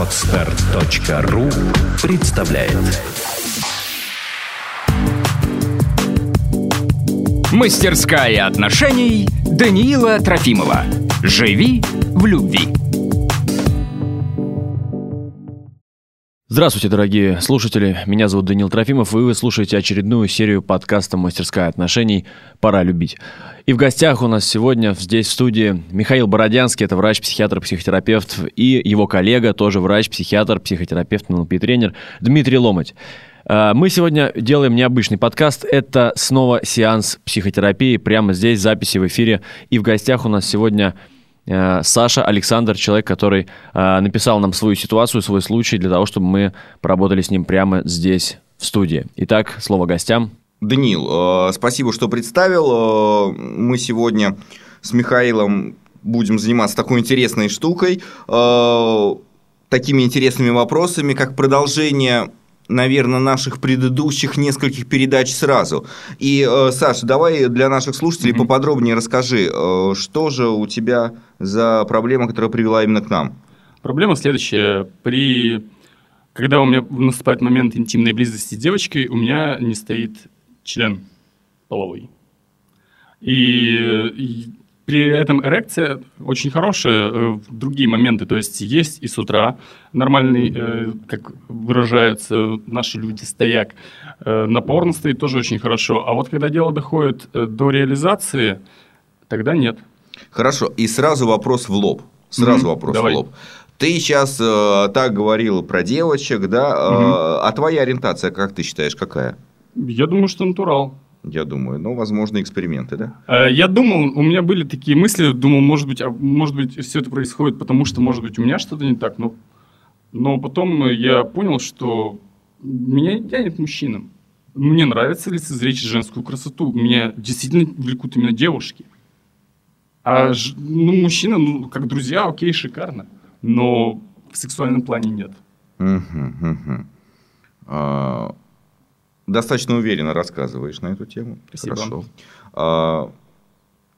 Отстар.ру представляет Мастерская отношений Даниила Трофимова. Живи в любви. Здравствуйте, дорогие слушатели. Меня зовут Даниил Трофимов, и вы слушаете очередную серию подкаста «Мастерская отношений. Пора любить». И в гостях у нас сегодня здесь в студии Михаил Бородянский, это врач, психиатр, психотерапевт, и его коллега, тоже врач, психиатр, психотерапевт, НЛП-тренер Дмитрий Ломать. А, Мы сегодня делаем необычный подкаст. Это снова сеанс психотерапии. Прямо здесь, записи в эфире. И в гостях у нас сегодня Саша Александр, человек, который э, написал нам свою ситуацию, свой случай, для того, чтобы мы поработали с ним прямо здесь, в студии. Итак, слово гостям. Даниил, э, спасибо, что представил. Э, Мы сегодня с Михаилом будем заниматься такой интересной штукой, э, такими интересными вопросами, как продолжение наверное, наших предыдущих нескольких передач сразу. И, э, Саша, давай для наших слушателей поподробнее расскажи, э, что же у тебя за проблема, которая привела именно к нам? Проблема следующая. При... Когда у меня наступает момент интимной близости с девочкой, у меня не стоит член половой. И, и при этом эрекция очень хорошая э, в другие моменты. То есть есть и с утра нормальный, э, как выражаются наши люди, стояк. Э, напорно стоит тоже очень хорошо. А вот когда дело доходит до реализации, тогда нет. Хорошо, и сразу вопрос в лоб. Сразу Мгм, вопрос давай. в лоб. Ты сейчас э, так говорил про девочек, да? э, а твоя ориентация, как ты считаешь, какая? Я думаю, что натурал. Я думаю, ну, возможно, эксперименты, да? Э, Я думал, у меня были такие мысли, думал, может быть, а может быть, все это происходит, потому что, может быть, у меня что-то не так, но, но потом я понял, что меня не тянет мужчинам. Мне нравится лицезреть женскую красоту. Меня действительно влекут именно девушки. А ну, мужчина, ну, как друзья, окей, шикарно. Но в сексуальном плане нет. Мгм. А, Достаточно уверенно рассказываешь на эту тему. Спасибо. Хорошо. А,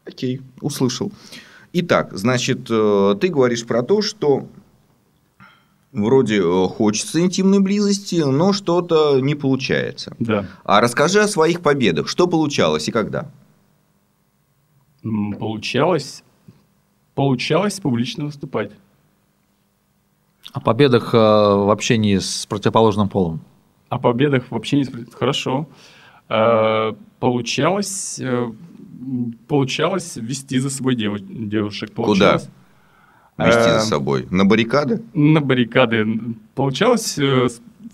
Окей, услышал. Итак, значит, э, ты говоришь про то, что вроде э, хочется интимной близости, но что-то не получается. Да. А расскажи о своих победах. Что получалось и когда? Получалось, получалось публично выступать. О победах э, в общении с противоположным полом. О победах вообще не спр- Хорошо. Э, Получалось, э, получалось вести за собой девушек. Получалось, Вести Э, за собой? На баррикады? На баррикады. Получалось э,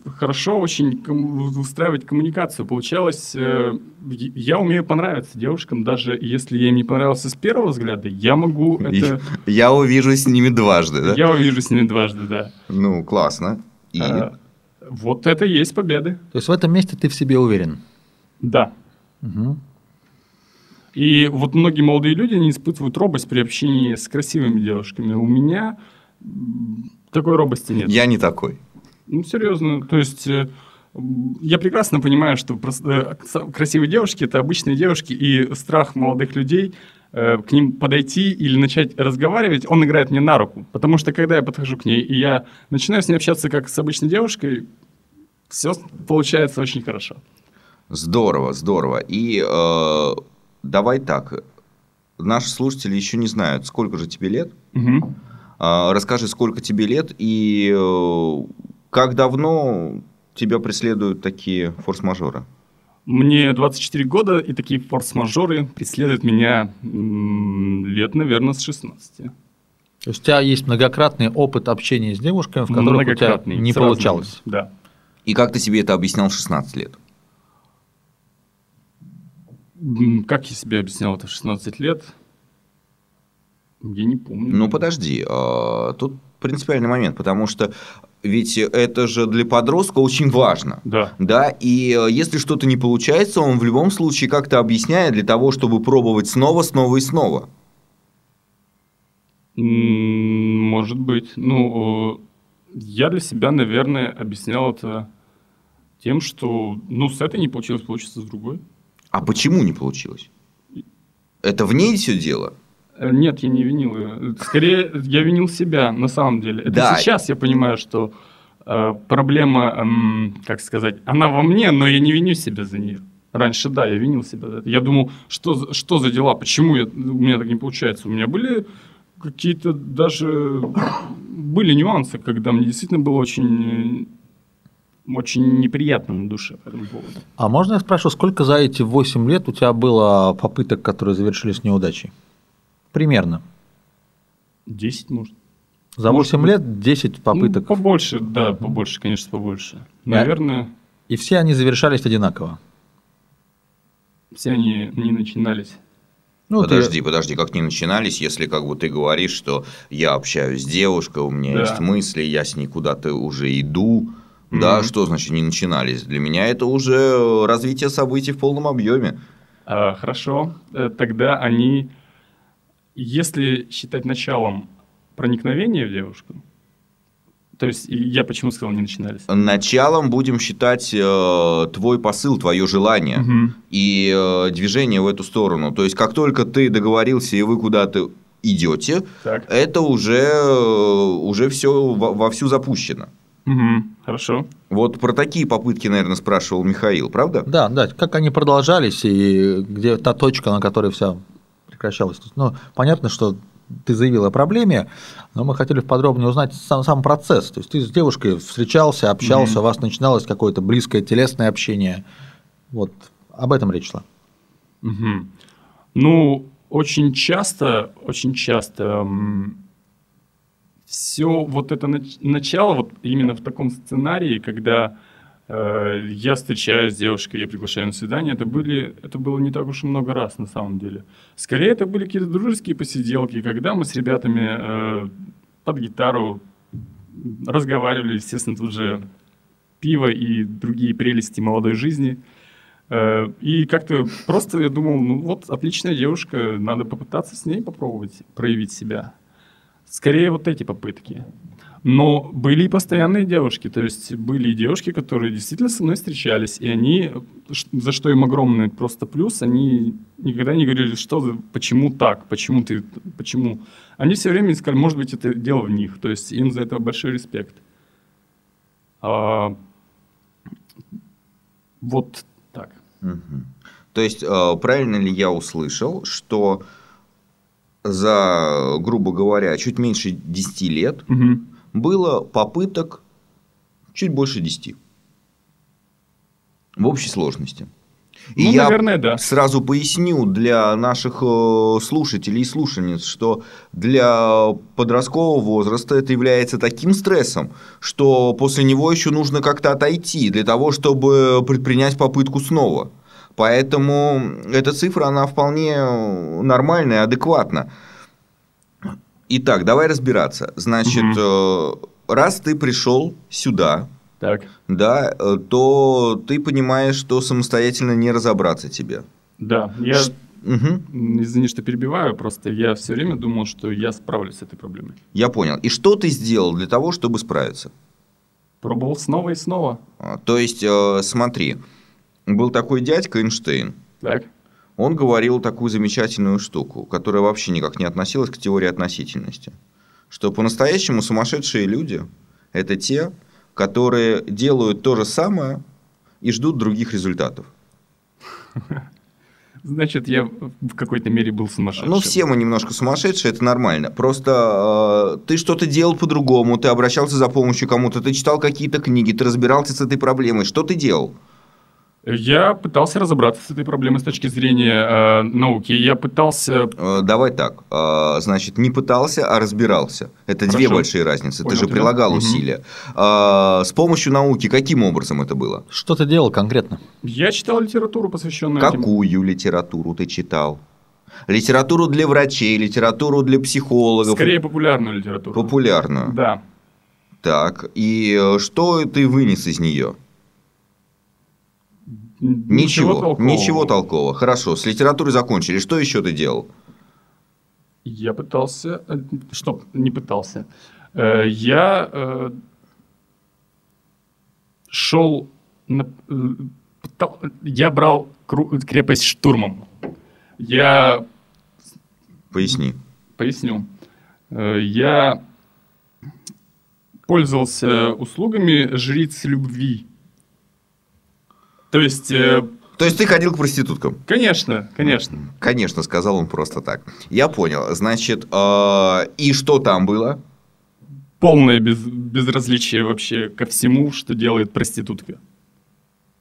хорошо очень ком- устраивать коммуникацию. Получалось, э, я- я умею понравиться девушкам, даже если я им не понравился с первого взгляда, я могу это... Я увижу с ними дважды, да? Я увижу с ними дважды, да. Ну, классно. И... А, Вот это и есть победы. То есть в этом месте ты в себе уверен. Да. Мгм. И вот многие молодые люди не испытывают робость при общении с красивыми девушками. У меня такой робости нет. Я не такой. Ну, серьезно. То есть э, я прекрасно понимаю, что э, красивые девушки это обычные девушки, и страх молодых людей э, к ним подойти или начать разговаривать, он играет мне на руку. Потому что когда я подхожу к ней, и я начинаю с ней общаться как с обычной девушкой, все получается очень хорошо. Здорово, здорово. И э, давай так. Наши слушатели еще не знают, сколько же тебе лет. Мгм. А, расскажи, сколько тебе лет и э, как давно тебя преследуют такие форс-мажоры? Мне 24 года, и такие форс-мажоры преследуют меня лет, наверное, с 16. То есть у тебя есть многократный опыт общения с девушками, в которых у тебя не с разными. получалось. Да. И как ты себе это объяснял в 16 лет? Как я себе объяснял это в 16 лет? Я не помню. Ну, подожди, а, тут принципиальный момент, потому что ведь это же для подростка очень важно. Да. Да, и э, если что-то не получается, он в любом случае как-то объясняет для того, чтобы пробовать снова, снова и снова. Может быть. Ну, э, я для себя, наверное, объяснял это тем, что, ну, с этой не получилось, получится с другой. А почему не получилось? Это в ней все дело? Э, Нет, я не винил ее. Скорее, я винил себя, на самом деле. Это Да. сейчас я понимаю, что э, проблема, эм, как сказать, она во мне, но я не виню себя за нее. Раньше, да, я винил себя за это. Я думал, что, за- что за дела, почему я- у меня так не получается. У меня были какие-то даже... Были нюансы, когда мне действительно было очень, э, очень неприятно на душе по этому поводу. А можно я спрошу, сколько за эти 8 лет у тебя было попыток, которые завершились неудачей? Примерно. 10, может. За Может 8 быть. лет 10 попыток. Ну, побольше, да, побольше, конечно, побольше. Наверное, И все они завершались одинаково. все они не начинались. Ну, ты- Подожди, подожди, как не начинались, если как бы ты говоришь, что я общаюсь с девушкой, у меня Да. есть мысли, я с ней куда-то уже иду. Да, Мгм. что значит не начинались? Для меня это уже развитие событий в полном объеме. А, хорошо, э, тогда они, если считать началом проникновения в девушку, то есть я почему сказал не начинались? Началом будем считать э, твой посыл, твое желание Мгм. и э, движение в эту сторону. То есть, как только ты договорился и вы куда-то идете, Так, это уже, э, уже все вовсю запущено. Мгм. хорошо. Вот про такие попытки, наверное, спрашивал Михаил, правда? Да, да, как они продолжались и где та точка, на которой вся есть, Ну, понятно, что ты заявил о проблеме, но мы хотели подробнее узнать сам, сам процесс. То есть ты с девушкой встречался, общался, Мгм. у вас начиналось какое-то близкое телесное общение. Вот об этом речь шла. Мгм. Ну, очень часто, очень часто все вот это нач- начало вот именно в таком сценарии, когда я встречаюсь с девушкой, я приглашаю на свидание, это были, это было не так уж и много раз на самом деле. Скорее это были какие-то дружеские посиделки, когда мы с ребятами э, под гитару разговаривали, естественно, тут же пиво и другие прелести молодой жизни. Э, И как-то просто я думал, ну вот отличная девушка, надо попытаться с ней попробовать проявить себя. Скорее вот эти попытки. Но были и постоянные девушки, то есть были и девушки, которые действительно со мной встречались, и они, за что им огромный просто плюс, они никогда не говорили, что, почему так, почему ты, почему. Они все время искали, может быть, это дело в них, то есть им за это большой респект. А, вот так. Мгм. То есть, э, правильно ли я услышал, что за, грубо говоря, чуть меньше 10 лет Мгм. Было попыток чуть больше 10 в общей сложности. И Ну, я наверное, да. сразу поясню для наших э, слушателей и слушательниц, что для подросткового возраста это является таким стрессом, что после него еще нужно как-то отойти для того, чтобы предпринять попытку снова. Поэтому эта цифра, она вполне нормальная, адекватна. Итак, давай разбираться. Значит, э, раз ты пришел сюда, Так, да, э, то ты понимаешь, что самостоятельно не разобраться тебе. да. Я, Ш- Мгм, извини, что перебиваю, просто я все время думал, что я справлюсь с этой проблемой. я понял. И что ты сделал для того, чтобы справиться? Пробовал снова и снова. А, То есть, э, смотри, был такой дядька Эйнштейн. Так, Он говорил такую замечательную штуку, которая вообще никак не относилась к теории относительности. Что по-настоящему сумасшедшие люди – это те, которые делают то же самое и ждут других результатов. значит, я в какой-то мере был сумасшедшим. Ну, все мы немножко сумасшедшие, это нормально. Просто э, ты что-то делал по-другому, ты обращался за помощью кому-то, ты читал какие-то книги, ты разбирался с этой проблемой. Что ты делал? Я пытался разобраться с этой проблемой с точки зрения э, науки. Я пытался... Э, давай так. Э, значит, не пытался, а разбирался. Это две Хорошо. большие разницы. Понял ты же тебя. прилагал Мгм. усилия. Э, с помощью науки каким образом это было? Что ты делал конкретно? Я читал литературу, посвященную этим. Какую литературу ты читал? Литературу для врачей, литературу для психологов. Скорее популярную литературу. Популярную. Да. Так, и что ты вынес из нее? Н- Ничего, толкового. ничего толкового. Хорошо, с литературой закончили. Что еще ты делал? Я пытался... э, Что? Не пытался. Э, Я э, шел... на- Я брал крепость штурмом. Я... Поясни. поясню. Я пользовался услугами жриц любви. То есть, э, То есть ты ходил к проституткам? конечно, конечно. Конечно, сказал он просто так. Я понял. Значит, э, и что там было? Полное без, безразличие вообще ко всему, что делает проститутка.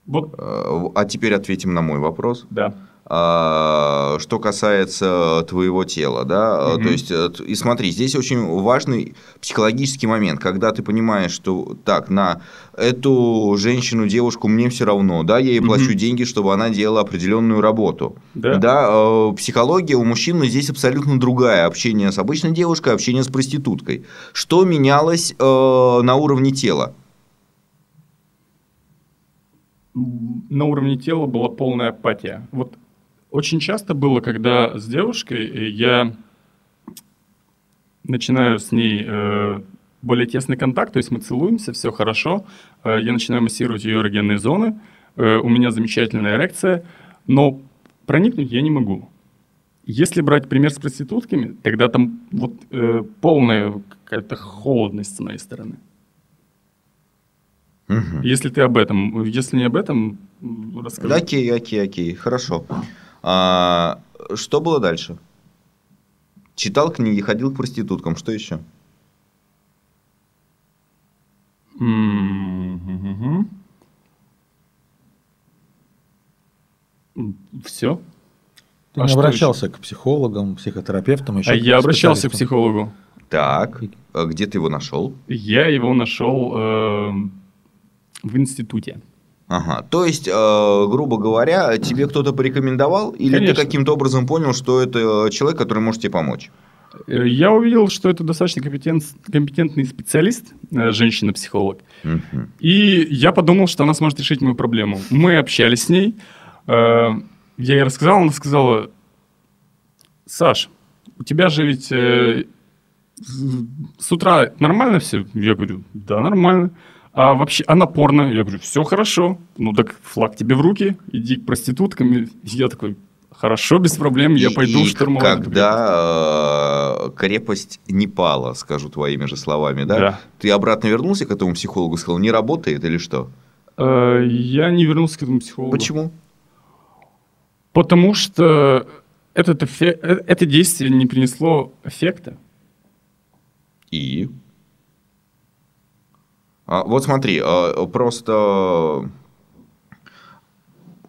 Вот, Э, А теперь ответим на мой вопрос. да. А, Что касается твоего тела, да, Мгм. то есть, э, и смотри, здесь очень важный психологический момент, когда ты понимаешь, что так, на эту женщину, девушку мне все равно, да, я ей плачу деньги, чтобы она делала определенную работу. Да. э, психология у мужчин здесь абсолютно другая. Общение с обычной девушкой, общение с проституткой. Что менялось э, на уровне тела? на уровне тела была полная апатия. Вот очень часто было, когда с девушкой э, я начинаю с ней э, более тесный контакт, то есть мы целуемся, все хорошо, э, я начинаю массировать ее эрогенные зоны, э, у меня замечательная эрекция, но проникнуть я не могу. Если брать пример с проститутками, тогда там вот э, полная какая-то холодность с моей стороны. Мгм. Если ты об этом, если не об этом, расскажи. Окей, окей, окей, хорошо. А, что было дальше? Читал книги, ходил к проституткам, что еще? Все. Ты А не обращался к психологам, психотерапевтам, еще А к я обращался к психологу. Так, а где ты его нашел? Я его нашел эм, в институте. Ага, то есть, э, грубо говоря, тебе кто-то порекомендовал, или Конечно. ты каким-то образом понял, что это человек, который может тебе помочь? Э, Я увидел, что это достаточно компетент- компетентный специалист, э, женщина-психолог. Мгм. И я подумал, что она сможет решить мою проблему. Мы общались с ней. э, Я ей рассказал, она сказала, Саш, у тебя же ведь э, с утра нормально все? Я говорю, да, нормально. А вообще, а напорно? Я говорю, все хорошо. Ну так флаг тебе в руки, иди к проституткам. И Я такой, хорошо, без проблем, я И- пойду и штурмовать. Когда э, крепость не пала, скажу твоими же словами, да? Да. Ты обратно вернулся к этому психологу, сказал, не работает или что? Э, Я не вернулся к этому психологу. Почему? Потому что этот эффе- э, это действие не принесло эффекта. И? А, вот смотри, а, просто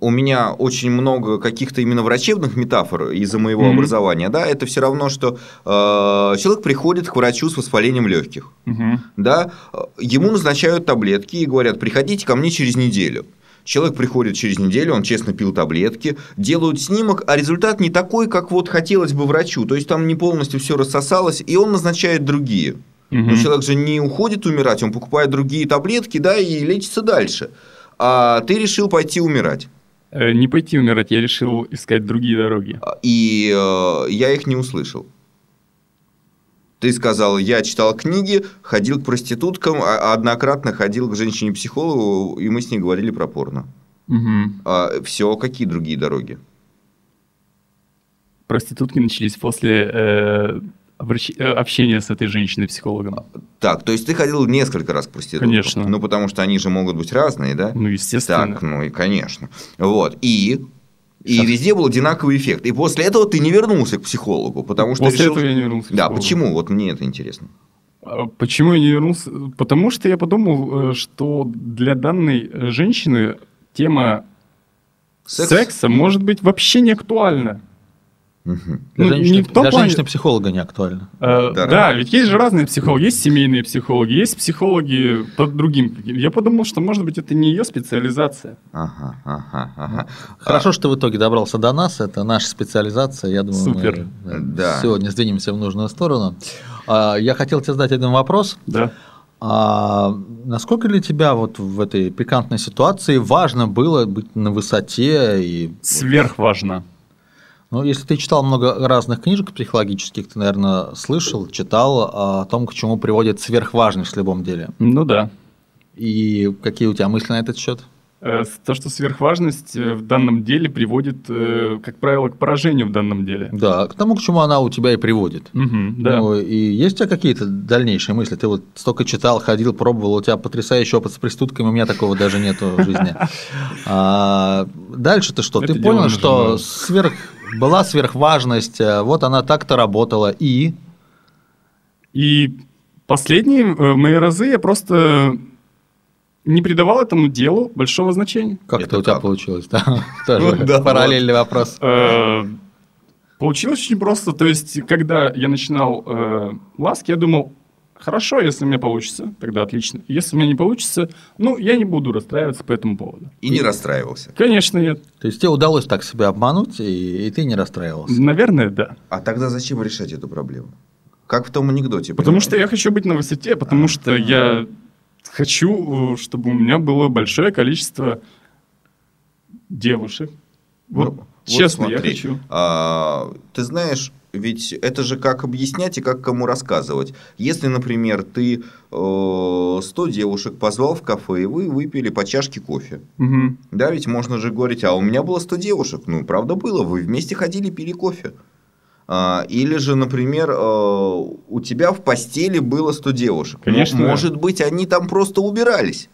у меня очень много каких-то именно врачебных метафор из-за моего Мгм. образования, да, это все равно, что э, человек приходит к врачу с воспалением легких, Мгм. да, ему назначают таблетки и говорят, приходите ко мне через неделю. Человек приходит через неделю, он честно пил таблетки, делают снимок, а результат не такой, как вот хотелось бы врачу. То есть там не полностью все рассосалось, и он назначает другие. Мгм. Но человек же не уходит умирать, он покупает другие таблетки, да, и лечится дальше. А ты решил пойти умирать. Э, Не пойти умирать, я решил искать другие дороги. И э, я их не услышал. Ты сказал, я читал книги, ходил к проституткам, а однократно ходил к женщине-психологу, и мы с ней говорили про порно. Мгм. все, какие другие дороги? Проститутки начались после э, э, общения с этой женщиной-психологом. Так, то есть ты ходил несколько раз к проституткам? Конечно. Ну, потому что они же могут быть разные, да? Ну, естественно. Так, ну и конечно. Вот. И, и Сейчас. везде был одинаковый эффект. И после этого ты не вернулся к психологу, потому что После решил... этого я не вернулся. к Да, психологу. почему? Вот мне это интересно. А Почему я не вернулся? Потому что я подумал, э, что для данной э, женщины тема Секс? секса может быть вообще не актуальна. Мгм. Для, Ну, женщины, не для плане- женщины-психолога не актуально. Э, Да. Да, ведь есть же разные психологи. Есть семейные психологи, есть психологи по другим. Я подумал, что, может быть, это не ее специализация. Ага, ага, ага. Хорошо, что в итоге добрался до нас. Это наша специализация. Я думаю, Супер. мы э, Да. сегодня сдвинемся в нужную сторону. А, Я хотел тебе задать один вопрос. Да. А насколько для тебя вот в этой пикантной ситуации важно было быть на высоте и Сверхважно. Ну, если ты читал много разных книжек психологических, ты, наверное, слышал, читал о том, к чему приводит сверхважность в любом деле. Ну да. И какие у тебя мысли на этот счет? Э, То, что сверхважность э, в данном деле приводит, э, как правило, к поражению в данном деле. Да, к тому, к чему она у тебя и приводит. Мгм, да. Ну, и есть у тебя какие-то дальнейшие мысли? Ты вот столько читал, ходил, пробовал, у тебя потрясающий опыт с проститутками, у меня такого даже нету в жизни. А дальше ты что? Это ты понял, что сверх, была сверхважность, э, вот она так-то работала, и И последние э, мои разы я просто не придавал этому делу большого значения. как Это у тебя получилось? да? Тоже Ну да, параллельный вопрос. Э, Получилось очень просто. То есть, когда я начинал ласки, я думал, хорошо, если у меня получится, тогда отлично. Если у меня не получится, ну, я не буду расстраиваться по этому поводу. И не расстраивался. Конечно, нет. То есть тебе удалось так себя обмануть, и, и ты не расстраивался. Наверное, да. А тогда зачем решать эту проблему? Как в том анекдоте. Потому понимаешь? что я хочу быть на высоте, потому А, что я хочу, э, чтобы у меня было большое количество девушек. Вот, Ну, честно, вот я смотри, хочу. а, ты знаешь, ведь это же как объяснять и как кому рассказывать. Если, например, ты э, 100 девушек позвал в кафе, и вы выпили по чашке кофе. Мгм. Да, ведь можно же говорить, а у меня было 100 девушек. Ну, правда было, вы вместе ходили, пили кофе. А, или же, например, э, у тебя в постели было 100 девушек. Ну, Конечно. может быть, они там просто убирались.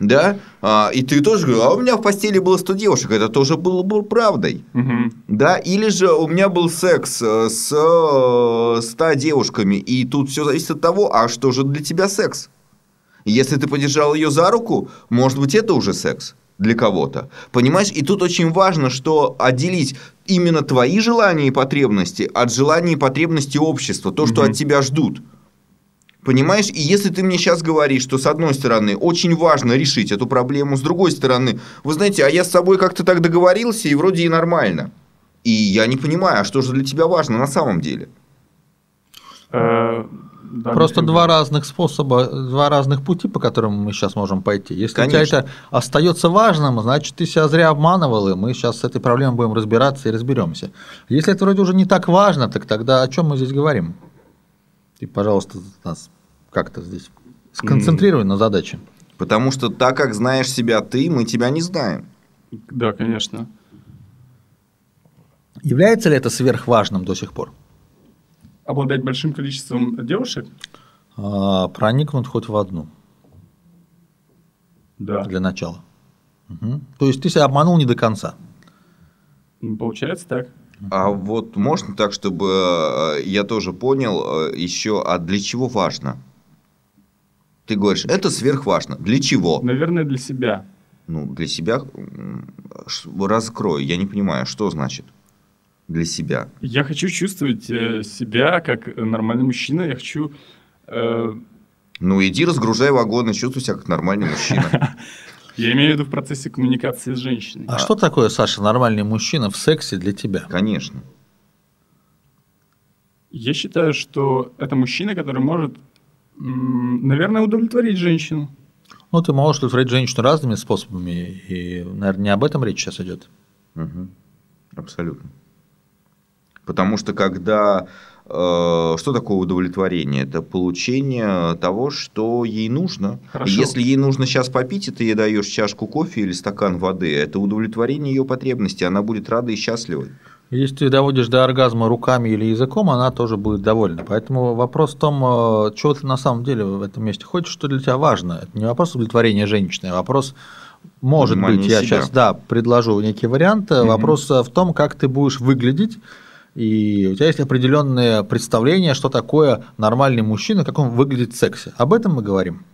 Да? А, и ты тоже говорил, а у меня в постели было 100 девушек. Это тоже было бы правдой. Мгм. Да, или же у меня был секс э, с э, 100 девушками, и тут все зависит от того, а что же для тебя секс? Если ты подержал ее за руку, может быть, это уже секс для кого-то. Понимаешь, и тут очень важно, что отделить именно твои желания и потребности от желаний и потребностей общества, то, что Мгм. от тебя ждут. Понимаешь, и если ты мне сейчас говоришь, что с одной стороны очень важно решить эту проблему, с другой стороны, вы знаете, а я с собой как-то так договорился, и вроде и нормально. И я не понимаю, а что же для тебя важно на самом деле? Э, да, Просто два разных способа, два разных пути, по которым мы сейчас можем пойти. Если у тебя Конечно. это остается важным, значит, ты себя зря обманывал, и мы сейчас с этой проблемой будем разбираться и разберемся. Если это вроде уже не так важно, так тогда о чем мы здесь говорим? Ты, пожалуйста, нас как-то здесь сконцентрируй на задаче. Потому что так как знаешь себя ты, мы тебя не знаем. Да, конечно. Является ли это сверхважным до сих пор? Обладать большим количеством девушек? А, проникнуть хоть в одну Да. для начала. Мгм. То есть ты себя обманул не до конца. Ну, Получается так. А вот можно так, чтобы э, я тоже понял э, еще, а для чего важно? Ты говоришь, это сверхважно. Для чего? Наверное, для себя. Ну, для себя раскрой. Я не понимаю, что значит для себя. Я хочу чувствовать э, себя как нормальный мужчина. Я хочу... э, Ну, иди разгружай вагоны, чувствуй себя как нормальный мужчина. я имею в виду в процессе коммуникации с женщиной. А, что такое, Саша, нормальный мужчина в сексе для тебя? Конечно. Я считаю, что это мужчина, который может, наверное, удовлетворить женщину. Ну, ты можешь удовлетворить женщину разными способами, и, наверное, не об этом речь сейчас идет. Мгм. Абсолютно. Потому что когда... э, что такое удовлетворение? Это получение того, что ей нужно. Хорошо. И Если ей нужно сейчас попить, и ты ей даешь чашку кофе или стакан воды, это удовлетворение ее потребностей. Она будет рада и счастлива. Если ты доводишь до оргазма руками или языком, она тоже будет довольна. Поэтому вопрос в том, э, чего ты на самом деле в этом месте хочешь, что для тебя важно. Это не вопрос удовлетворения женщины, а вопрос, может Понимание быть, я себя. сейчас да, предложу некий вариант. Мгм. Вопрос э, в том, как ты будешь выглядеть. И у тебя есть определенное представление, что такое нормальный мужчина, как он выглядит в сексе. Об этом мы говорим.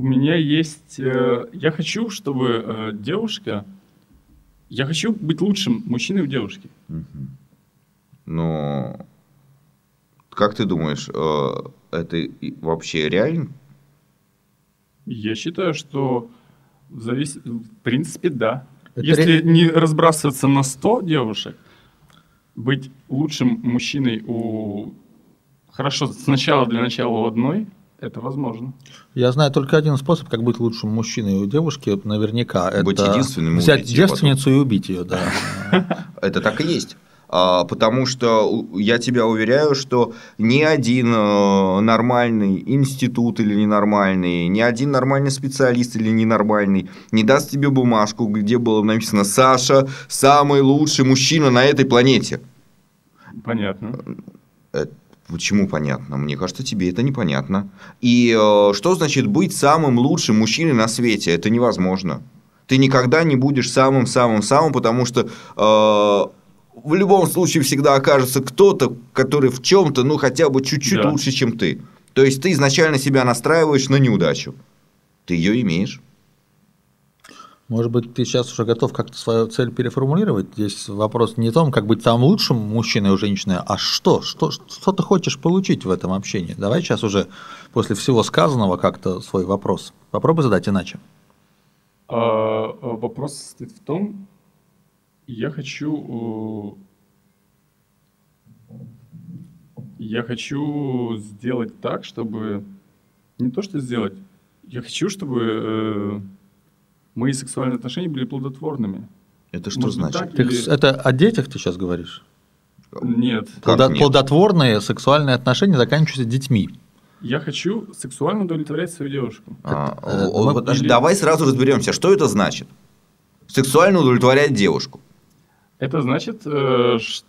У меня есть... э, Я хочу, чтобы э, девушка... Я хочу быть лучшим мужчиной у девушки. Но как ты думаешь, э, это вообще реально? Я считаю, что в, завис... в принципе, да. Это Если ре- не разбрасываться на 100 девушек, быть лучшим мужчиной у... Хорошо, сначала для начала у одной, это возможно. Я знаю только один способ, как быть лучшим мужчиной у девушки, наверняка. Быть это единственным взять девственницу и убить ее, да. Это так и есть. А, потому что я тебя уверяю, что ни один э, нормальный институт или ненормальный, ни один нормальный специалист или ненормальный не даст тебе бумажку, где было написано «Саша – самый лучший мужчина на этой планете». Понятно. Почему понятно? Мне кажется, тебе это непонятно. И э, что значит быть самым лучшим мужчиной на свете? Это невозможно. Ты никогда не будешь самым-самым-самым, потому что э, в любом случае всегда окажется кто-то, который в чем-то, ну, хотя бы чуть-чуть Да. лучше, чем ты. То есть ты изначально себя настраиваешь на неудачу. Ты ее имеешь. Может быть, ты сейчас уже готов как-то свою цель переформулировать? Здесь вопрос не в том, как быть самым лучшим мужчиной у женщины, а что? Что, что ты хочешь получить в этом общении? Давай сейчас уже после всего сказанного как-то свой вопрос. Попробуй задать иначе. А, вопрос состоит в том, я хочу... э, Я хочу сделать так, чтобы... Не то, что сделать. Я хочу, чтобы э, мои сексуальные отношения были плодотворными. Это что Может значит? так? Ты Или- это о детях ты сейчас говоришь? Нет. Плодо- нет? Плодотворные сексуальные отношения заканчиваются детьми. Я хочу сексуально удовлетворять свою девушку. А, э, о, мы- вот, подожди, или- Давай сразу разберемся, что это значит. Сексуально удовлетворять девушку. Это значит, э, ш-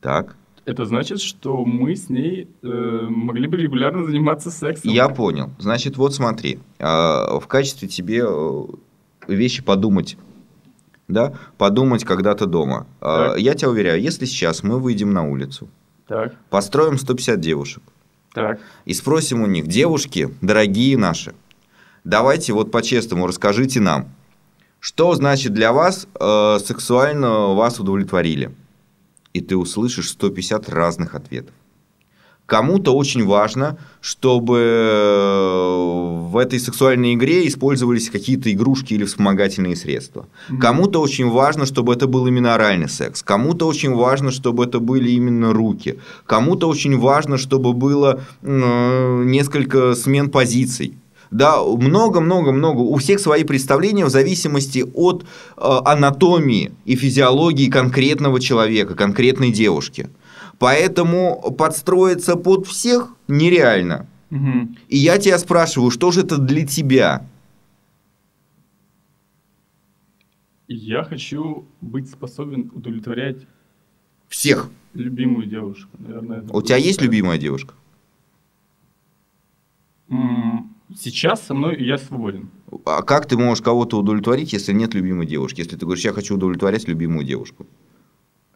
Так. Это значит, что мы с ней э, могли бы регулярно заниматься сексом. Я понял. Значит, вот смотри, а, в качестве тебе э, вещи подумать, да, подумать когда-то дома. Так. Я тебя уверяю, если сейчас мы выйдем на улицу, Так, построим 150 девушек так. и спросим у них, девушки, дорогие наши, давайте вот по-честному расскажите нам, что значит для вас э, сексуально вас удовлетворили? И ты услышишь 150 разных ответов. Кому-то очень важно, чтобы э, в этой сексуальной игре использовались какие-то игрушки или вспомогательные средства. Кому-то очень важно, чтобы это был именно оральный секс. Кому-то очень важно, чтобы это были именно руки. Кому-то очень важно, чтобы было э, несколько смен позиций. Да, много-много-много. У всех свои представления в зависимости от э, анатомии и физиологии конкретного человека, конкретной девушки. Поэтому подстроиться под всех нереально. Мгм. И я тебя спрашиваю, что же это для тебя? Я хочу быть способен удовлетворять Всех. любимую девушку. Наверное, У тебя есть любимая девушка? М, Сейчас со мной я свободен. А как ты можешь кого-то удовлетворить, если нет любимой девушки? Если ты говоришь, я хочу удовлетворять любимую девушку.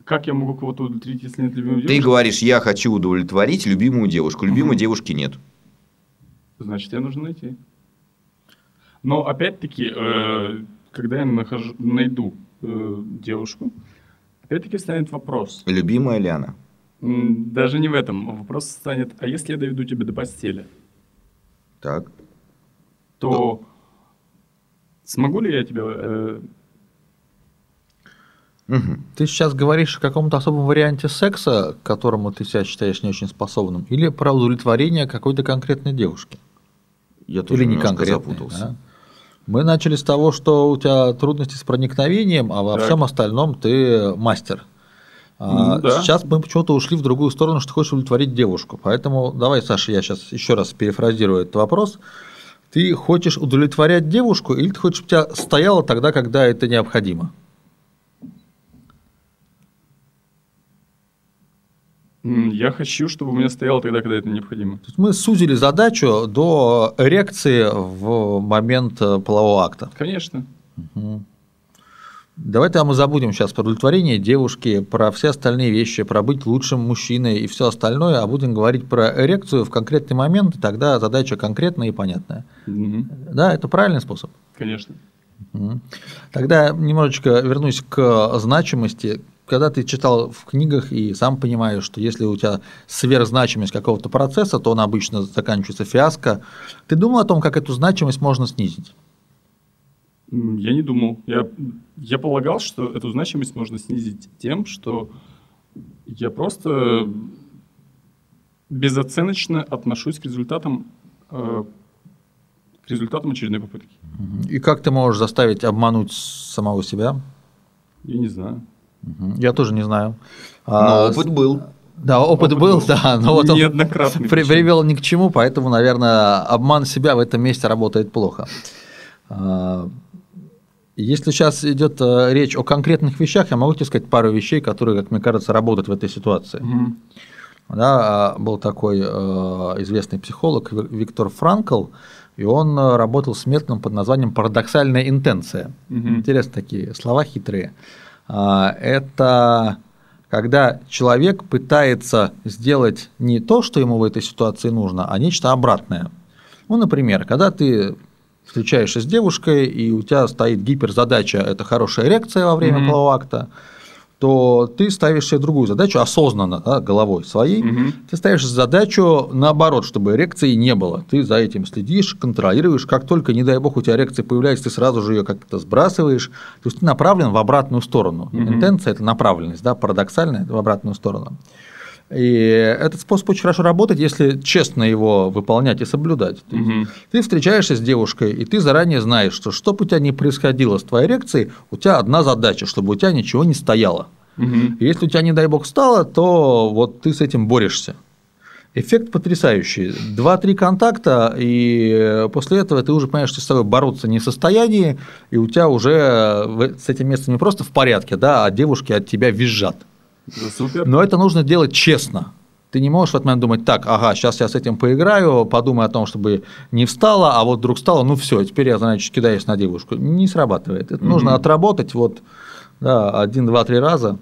Как я могу кого-то удовлетворить, если нет любимой Ты девушки? говоришь, я хочу удовлетворить любимую девушку. Любимой Мгм. девушки нет. Значит, я нужно найти. Но опять-таки, э, когда я нахожу, найду э, девушку, опять-таки станет вопрос. Любимая ли она? Даже не в этом. Вопрос станет, а если я доведу тебя до постели, Так. То смогу ли я тебя... э, Мгм. Ты сейчас говоришь о каком-то особом варианте секса, к которому ты себя считаешь не очень способным, или про удовлетворение какой-то конкретной девушки? Я тоже Или не конкретной? запутался. да? Мы начали с того, что у тебя трудности с проникновением, а во Так. всем остальном ты мастер. А М, да. Сейчас мы почему-то ушли в другую сторону, что хочешь удовлетворить девушку. Поэтому давай, Саша, я сейчас еще раз перефразирую этот вопрос. Ты хочешь удовлетворять девушку, или ты хочешь, чтобы тебя стояло тогда, когда это необходимо? я хочу, чтобы у меня стояло тогда, когда это необходимо. То есть мы сузили задачу до эрекции в момент э, полового акта. Конечно. Давай тогда мы забудем сейчас про удовлетворение девушки, про все остальные вещи, про быть лучшим мужчиной и все остальное, а будем говорить про эрекцию в конкретный момент, и тогда задача конкретная и понятная. Мгм. Да, это правильный способ. Конечно. Мгм. Тогда немножечко вернусь к значимости. Когда ты читал в книгах и сам понимаешь, что если у тебя сверхзначимость какого-то процесса, то он обычно заканчивается фиаско, ты думал о том, как эту значимость можно снизить? Я не думал. Я, я полагал, что эту значимость можно снизить тем, что я просто безоценочно отношусь к результатам, э, к результатам очередной попытки. И как ты можешь заставить обмануть самого себя? Я не знаю. Я тоже не знаю. Но А, опыт был. Да, опыт, Опыт был, был. да, но вот он при- привел ни к чему, поэтому, наверное, обман себя в этом месте работает плохо. Если сейчас идет э, речь о конкретных вещах, я могу тебе сказать пару вещей, которые, как мне кажется, работают в этой ситуации. Мгм. Да, а, был такой э, известный психолог Ви- Виктор Франкл, и он э, работал с методом под названием парадоксальная интенция. Мгм. Интересно такие слова хитрые. А, Это когда человек пытается сделать не то, что ему в этой ситуации нужно, а нечто обратное. Ну, например, когда ты встречаешься с девушкой, и у тебя стоит гиперзадача – это хорошая эрекция во время Мгм. полового акта, то ты ставишь себе другую задачу осознанно, да, головой своей. Мгм. Ты ставишь задачу наоборот, чтобы эрекции не было. Ты за этим следишь, контролируешь. Как только, не дай бог, у тебя эрекция появляется, ты сразу же ее как-то сбрасываешь. То есть ты направлен в обратную сторону. Мгм. Интенция это направленность, да, парадоксальная это в обратную сторону. И этот способ очень хорошо работает, если честно его выполнять и соблюдать. Мгм. Ты встречаешься с девушкой, и ты заранее знаешь, что что бы у тебя ни происходило с твоей эрекцией, у тебя одна задача, чтобы у тебя ничего не стояло. И Если у тебя, не дай бог, стало, то вот ты с этим борешься. Эффект потрясающий. Два-три контакта, и после этого ты уже понимаешь, что с тобой бороться не в состоянии, и у тебя уже с этим местом не просто в порядке, да, а девушки от тебя визжат. Супер. Но это нужно делать честно. Ты не можешь в этот момент думать, так, ага, сейчас я с этим поиграю, подумай о том, чтобы не встала, а вот вдруг встала, ну все, теперь я, значит, кидаюсь на девушку. Не срабатывает. Это нужно Мгм. отработать вот да, один, два, три раза,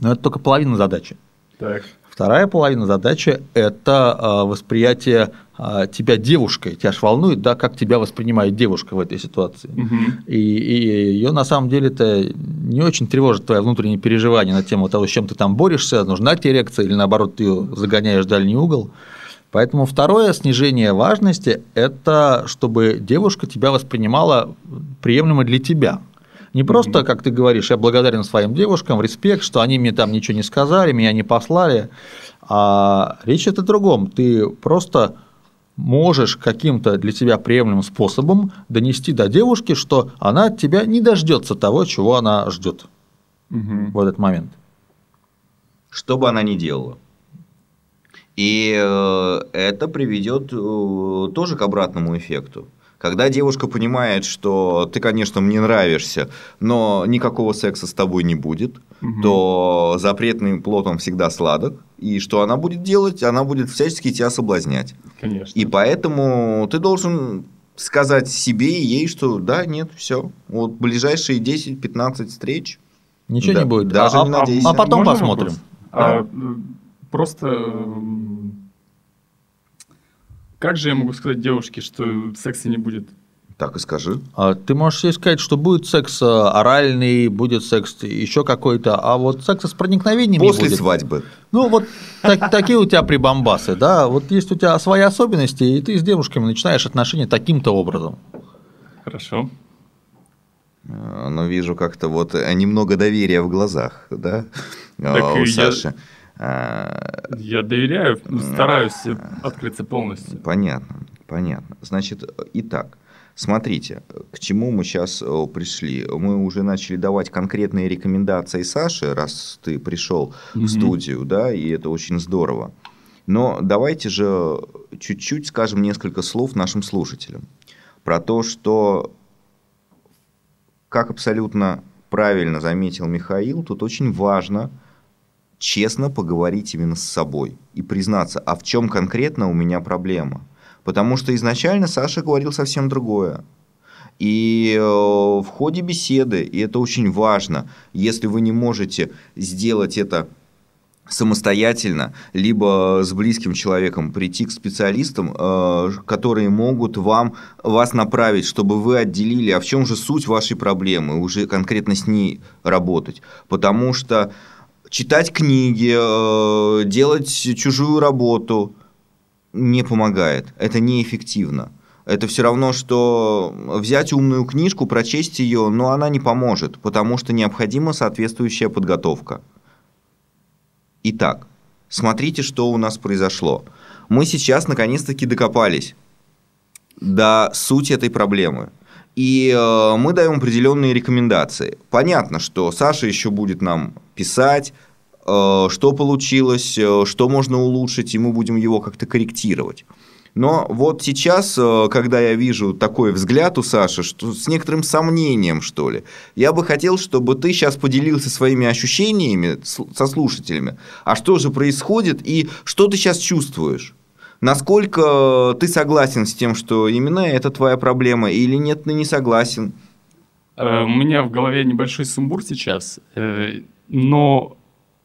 но это только половина задачи. Так. Вторая половина задачи – это а, восприятие а, тебя девушкой. Тебя ж волнует, да, как тебя воспринимает девушка в этой ситуации. Мгм. И, ее на самом деле это не очень тревожит твои внутренние переживания на тему того, с чем ты там борешься, нужна тебе эрекция или наоборот ты ее загоняешь в дальний угол. Поэтому второе снижение важности – это чтобы девушка тебя воспринимала приемлемо для тебя. Не просто, как ты говоришь, я благодарен своим девушкам, респект, что они мне там ничего не сказали, меня не послали, а речь идет о другом. Ты просто можешь каким-то для тебя приемлемым способом донести до девушки, что она от тебя не дождется того, чего она ждет Мгм. в этот момент. что бы она ни делала. И э, это приведет э, тоже к обратному эффекту. Когда девушка понимает, что ты, конечно, мне нравишься, но никакого секса с тобой не будет, Мгм. то запретный плод он всегда сладок. И что она будет делать? Она будет всячески тебя соблазнять. Конечно. И поэтому ты должен сказать себе и ей, что да, нет, все. Вот ближайшие 10-15 встреч Ничего Да, не будет. даже а, не а- надейся. а потом Можно посмотрим. вопрос? А, просто как же я могу сказать девушке, что секса не будет? так и скажи. А Ты можешь ей сказать, что будет секс э, оральный, будет секс еще какой-то, а вот секса с проникновением не После будет. свадьбы. Ну, вот так- такие у тебя прибамбасы, да. Вот есть у тебя свои особенности, и ты с девушками начинаешь отношения таким-то образом. Хорошо. Э, Но вижу как-то вот э, немного доверия в глазах, да, Так э, у я- Саши. Э, Я доверяю, стараюсь открыться полностью. Понятно, понятно. Значит, э, итак, смотрите, к чему мы сейчас пришли. Мы уже начали давать конкретные рекомендации Саше, раз ты пришел в Мгм. студию, да, и это очень здорово. Но давайте же чуть-чуть скажем несколько слов нашим слушателям про то, что, как абсолютно правильно заметил Михаил, тут очень важно честно поговорить именно с собой и признаться, а в чем конкретно у меня проблема. Потому что изначально Саша говорил совсем другое. И э, в ходе беседы, и это очень важно, если вы не можете сделать это самостоятельно, либо с близким человеком прийти к специалистам, э, которые могут вам, вас направить, чтобы вы отделили, а в чем же суть вашей проблемы, уже конкретно с ней работать. Потому что читать книги, э, делать чужую работу не помогает. Это неэффективно. Это все равно, что взять умную книжку, прочесть ее, но она не поможет, потому что необходима соответствующая подготовка. Итак, смотрите, что у нас произошло. Мы сейчас наконец-таки докопались до сути этой проблемы. И э, мы даем определенные рекомендации. Понятно, что Саша еще будет нам писать, э, что получилось, э, что можно улучшить, и мы будем его как-то корректировать. Но вот сейчас, э, когда я вижу такой взгляд у Саши, что с некоторым сомнением, что ли, я бы хотел, чтобы ты сейчас поделился своими ощущениями со слушателями. А что же происходит и что ты сейчас чувствуешь? Насколько ты согласен с тем, что именно это твоя проблема, или нет, ты не согласен? Э, у меня в голове небольшой сумбур сейчас, э, но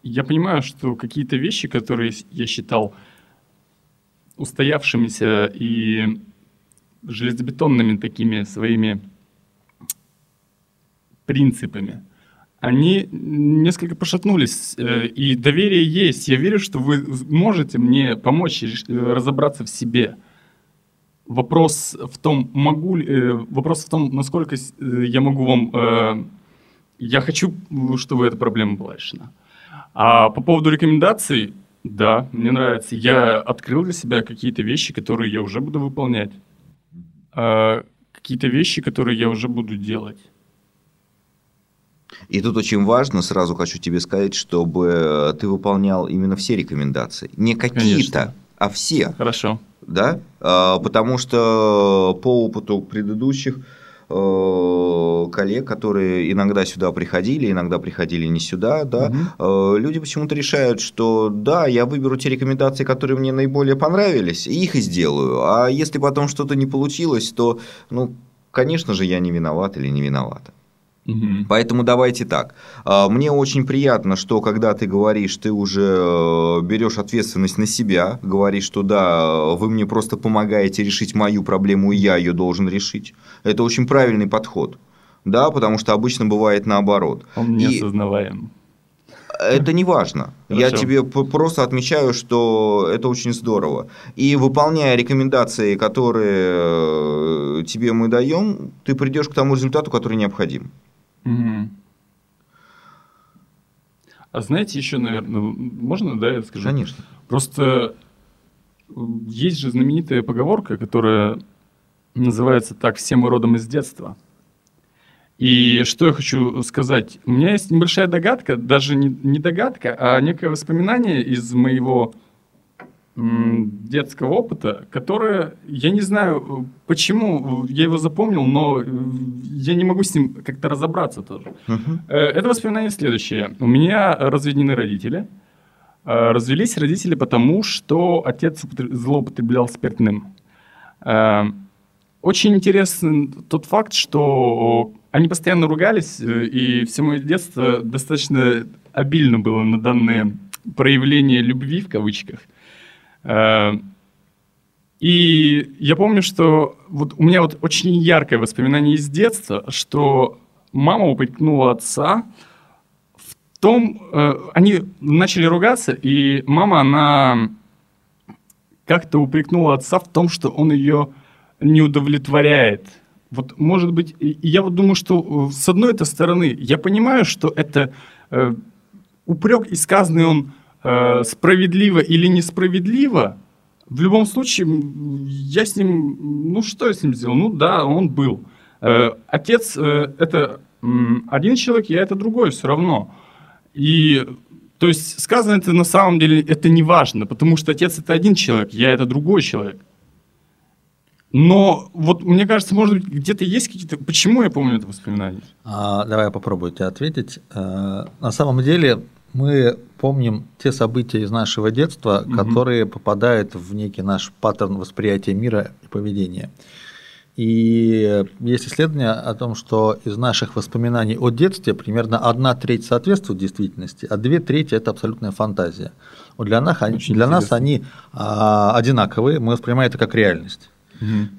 я понимаю, что какие-то вещи, которые я считал устоявшимися и железобетонными такими своими принципами, они несколько пошатнулись, э, и доверие есть. Я верю, что вы можете мне помочь разобраться в себе. Вопрос в том, могу ли, э, вопрос в том, насколько э, я могу вам, я хочу, чтобы эта проблема была решена. А по поводу рекомендаций, да, мне нравится. Я открыл для себя какие-то вещи, которые я уже буду выполнять. А, какие-то вещи, которые я уже буду делать. И тут очень важно, сразу хочу тебе сказать, чтобы ты выполнял именно все рекомендации. Не какие-то, а все. Хорошо. Да? А, потому что по опыту предыдущих Э, коллег, которые иногда сюда приходили, иногда приходили не сюда, да, угу. люди почему-то решают, что да, я выберу те рекомендации, которые мне наиболее понравились, и их и сделаю. А если потом что-то не получилось, то, ну, конечно же, я не виноват или не виновата. Угу. Поэтому давайте так. А, мне очень приятно, что когда ты говоришь, ты уже э, берешь ответственность на себя, говоришь, что да, вы мне просто помогаете решить мою проблему, и я ее должен решить. Это очень правильный подход. Да, потому что обычно бывает наоборот. Он неосознаваем. Это не важно. Я тебе просто отмечаю, что это очень здорово. И выполняя рекомендации, которые э, тебе мы даем, ты придешь к тому результату, который необходим. Угу. А знаете, еще, наверное, можно, да, я скажу? Конечно. Просто есть же знаменитая поговорка, которая называется так «Все мы родом из детства». И что я хочу сказать? У меня есть небольшая догадка, даже не, не догадка, а некое воспоминание из моего детского опыта, которое, я не знаю, почему я его запомнил, но я не могу с ним как-то разобраться тоже. Uh-huh. Это воспоминание следующее. У меня разведены родители. Э, развелись родители потому, что отец злоупотреблял спиртным. Э, очень интересный тот факт, что они постоянно ругались, и все мое детство достаточно обильно было на данные проявления любви в кавычках. Э, и я помню, что вот у меня вот очень яркое воспоминание из детства, что мама упрекнула отца в том, э, они начали ругаться, и мама, она как-то упрекнула отца в том, что он ее не удовлетворяет. Вот, может быть, я вот думаю, что э, с одной этой стороны, я понимаю, что это э, упрек, и сказанный он э, справедливо или несправедливо, в любом случае, я с ним, ну что я с ним сделал? Ну да, он был. Э, отец э, это один человек, я это другой все равно. И то есть сказано это на самом деле это не важно, потому что отец это один человек, я это другой человек. Но вот мне кажется, может быть, где-то есть какие-то... Почему я помню это воспоминание? А, давай я попробую тебе ответить. А, на самом деле мы помним те события из нашего детства, угу. которые попадают в некий наш паттерн восприятия мира и поведения. И есть исследование о том, что из наших воспоминаний о детстве примерно одна треть соответствует действительности, а две трети – это абсолютная фантазия. Вот для, нас, для нас они а, одинаковые, мы воспринимаем это как реальность.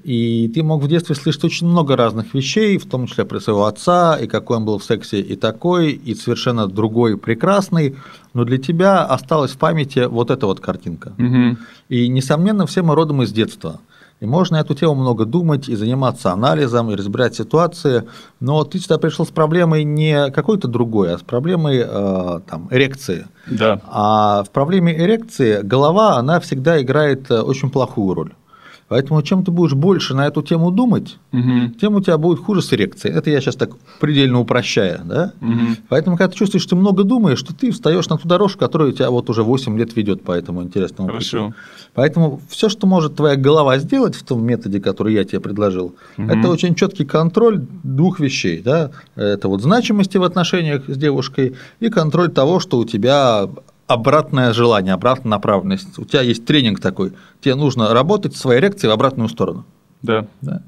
И ты мог в детстве слышать очень много разных вещей, в том числе про своего отца, и какой он был в сексе и такой, и совершенно другой, прекрасный, но для тебя осталась в памяти вот эта вот картинка. Угу. И, несомненно, все мы родом из детства. И можно эту тему много думать и заниматься анализом, и разбирать ситуации, но ты сюда пришел с проблемой не какой-то другой, а с проблемой э, там, эрекции. Да. А в проблеме эрекции голова, она всегда играет э, очень плохую роль. Поэтому чем ты будешь больше на эту тему думать, Мгм. тем у тебя будет хуже с эрекцией. Это я сейчас так предельно упрощая. Да? Мгм. Поэтому, когда ты чувствуешь, что ты много думаешь, что ты встаешь на ту дорожку, которая тебя вот уже 8 лет ведет по этому интересному пути. Хорошо. Поэтому все, что может твоя голова сделать в том методе, который я тебе предложил, Мгм. это очень четкий контроль двух вещей. Да? Это вот значимости в отношениях с девушкой и контроль того, что у тебя обратное желание, обратная направленность. У тебя есть тренинг такой. Тебе нужно работать с своей эрекцией в обратную сторону. Да. Да?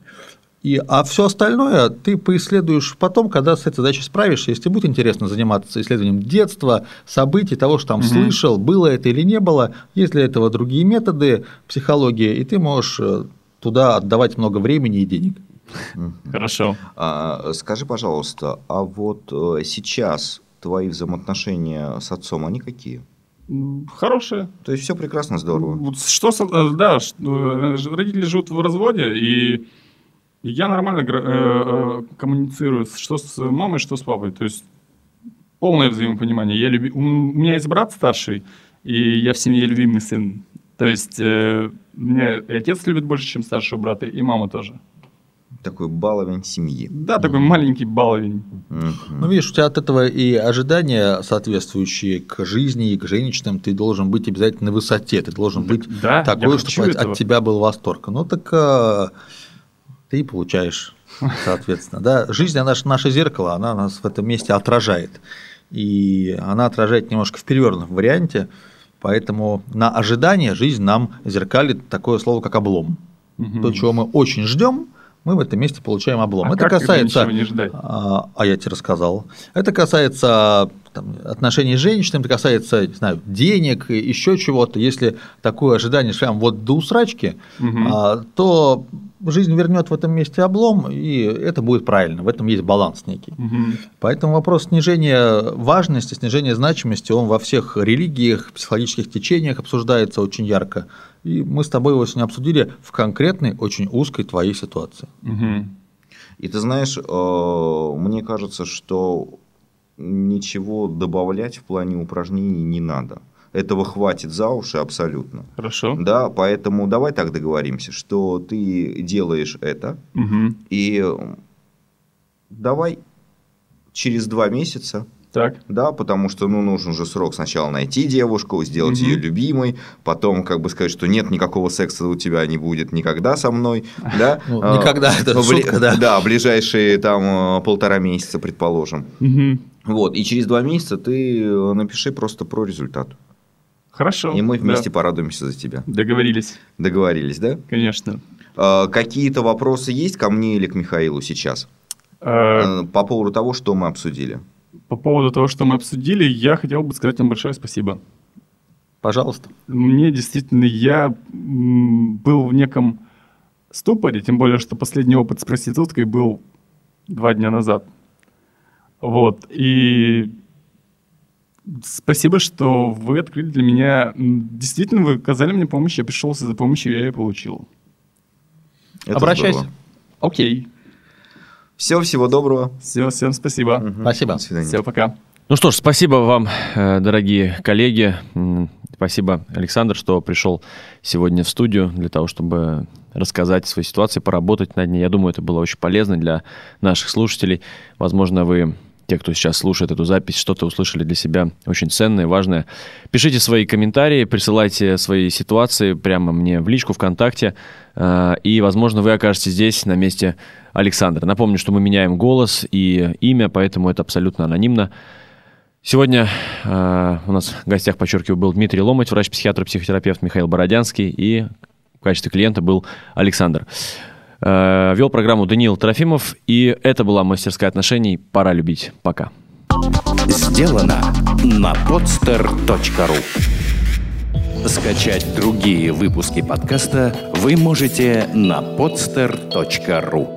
И, а все остальное ты поисследуешь потом, когда с этой задачей справишься. Если будет интересно заниматься исследованием детства, событий, того, что там Мгм. слышал, было это или не было, есть для этого другие методы психологии, и ты можешь э, туда отдавать много времени и денег. Хорошо. А, скажи, пожалуйста, а вот э, сейчас твои взаимоотношения с отцом, они какие? М, Хорошее. То есть все прекрасно, здорово. Что, э, да, э, родители живут в разводе, и я нормально э, э, коммуницирую, что с мамой, что с папой. То есть полное взаимопонимание. Я люби... У меня есть брат старший, и я в семье любимый сын. То есть э, меня и отец любит больше, чем старшего брата, и мама тоже. Такой баловень семьи. Да, такой маленький баловень. Мгм. Ну, видишь, у тебя от этого и ожидания, соответствующие к жизни и к женщинам, ты должен быть обязательно на высоте, ты должен быть Да, такой, чтобы от, этого. от тебя был восторг. Ну, так а, ты и получаешь, соответственно. Да? Жизнь, она же наше зеркало, она нас в этом месте отражает. И она отражает немножко в перевернутом варианте, поэтому на ожидание жизнь нам зеркалит такое слово, как облом. То, чего мы очень ждем, мы в этом месте получаем облом. А Это как, касается... не ждать? А, а я тебе рассказал. Это касается там, отношений с женщинами, это касается, не знаю, денег, и еще чего-то. Если такое ожидание прям вот до усрачки, Мгм. а, то жизнь вернет в этом месте облом, и это будет правильно. В этом есть баланс некий. Мгм. Поэтому вопрос снижения важности, снижения значимости, он во всех религиях, психологических течениях обсуждается очень ярко. И мы с тобой его сегодня обсудили в конкретной, очень узкой твоей ситуации. Мгм. И ты знаешь, э, мне кажется, что ничего добавлять в плане упражнений не надо. Этого хватит за уши абсолютно. Хорошо. Да, поэтому давай так договоримся, что ты делаешь это, Мгм. и давай через два месяца, Так. да, потому что ну, нужен же срок сначала найти девушку, сделать Мгм. ее любимой, потом как бы сказать, что нет, никакого секса у тебя не будет никогда со мной, да. Ну, А, никогда, это шутка, да. Да, ближайшие там э, полтора месяца, предположим. Мгм. Вот, и через два месяца ты э, напиши просто про результат. Хорошо. И мы да. вместе порадуемся за тебя. Договорились, Договорились, да? конечно. А, Какие-то вопросы есть ко мне или к Михаилу сейчас? Э, Э, По поводу того, что мы обсудили. По поводу того, что мы обсудили, я хотел бы сказать вам большое спасибо. Пожалуйста. Мне действительно, я был в неком ступоре, тем более, что последний опыт с проституткой был два дня назад. Вот, и спасибо, что вы открыли для меня... Действительно, вы оказали мне помощь, я пришел за помощью, я ее получил. Это Обращайся. здорово. Окей, Все, всего доброго. все, всем спасибо. Мгм. Спасибо. До свидания. Все, пока. Ну что ж, спасибо вам, э, дорогие коллеги. Спасибо, Александр, что пришел сегодня в студию для того, чтобы рассказать о своей ситуации, поработать над ней. Я думаю, это было очень полезно для наших слушателей. Возможно, вы, те, кто сейчас слушает эту запись, что-то услышали для себя очень ценное, важное. Пишите свои комментарии, присылайте свои ситуации прямо мне в личку ВКонтакте. э, И, возможно, вы окажетесь здесь на месте Александра. Напомню, что мы меняем голос и имя, поэтому это абсолютно анонимно. Сегодня э, у нас в гостях, подчеркиваю, был Дмитрий Ломать, врач-психиатр, психотерапевт Михаил Бородянский, и в качестве клиента был Александр. Э, вел программу Даниил Трофимов, и это была мастерская отношений «Пора любить». Пока. Сделано на podster.ru Скачать другие выпуски подкаста вы можете на podster.ru